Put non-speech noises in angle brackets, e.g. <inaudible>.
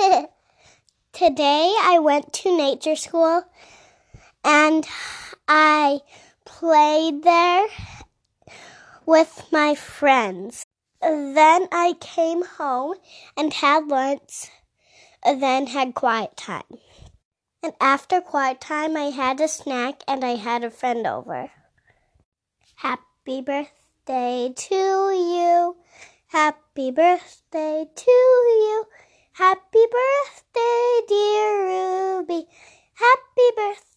<laughs> Today I went to nature school and I played there with my friends. Then I came home and had lunch, then had quiet time. And after quiet time, I had a snack and I had a friend over. Happy birthday to you. Happy birthday to you. Happy birthday to you.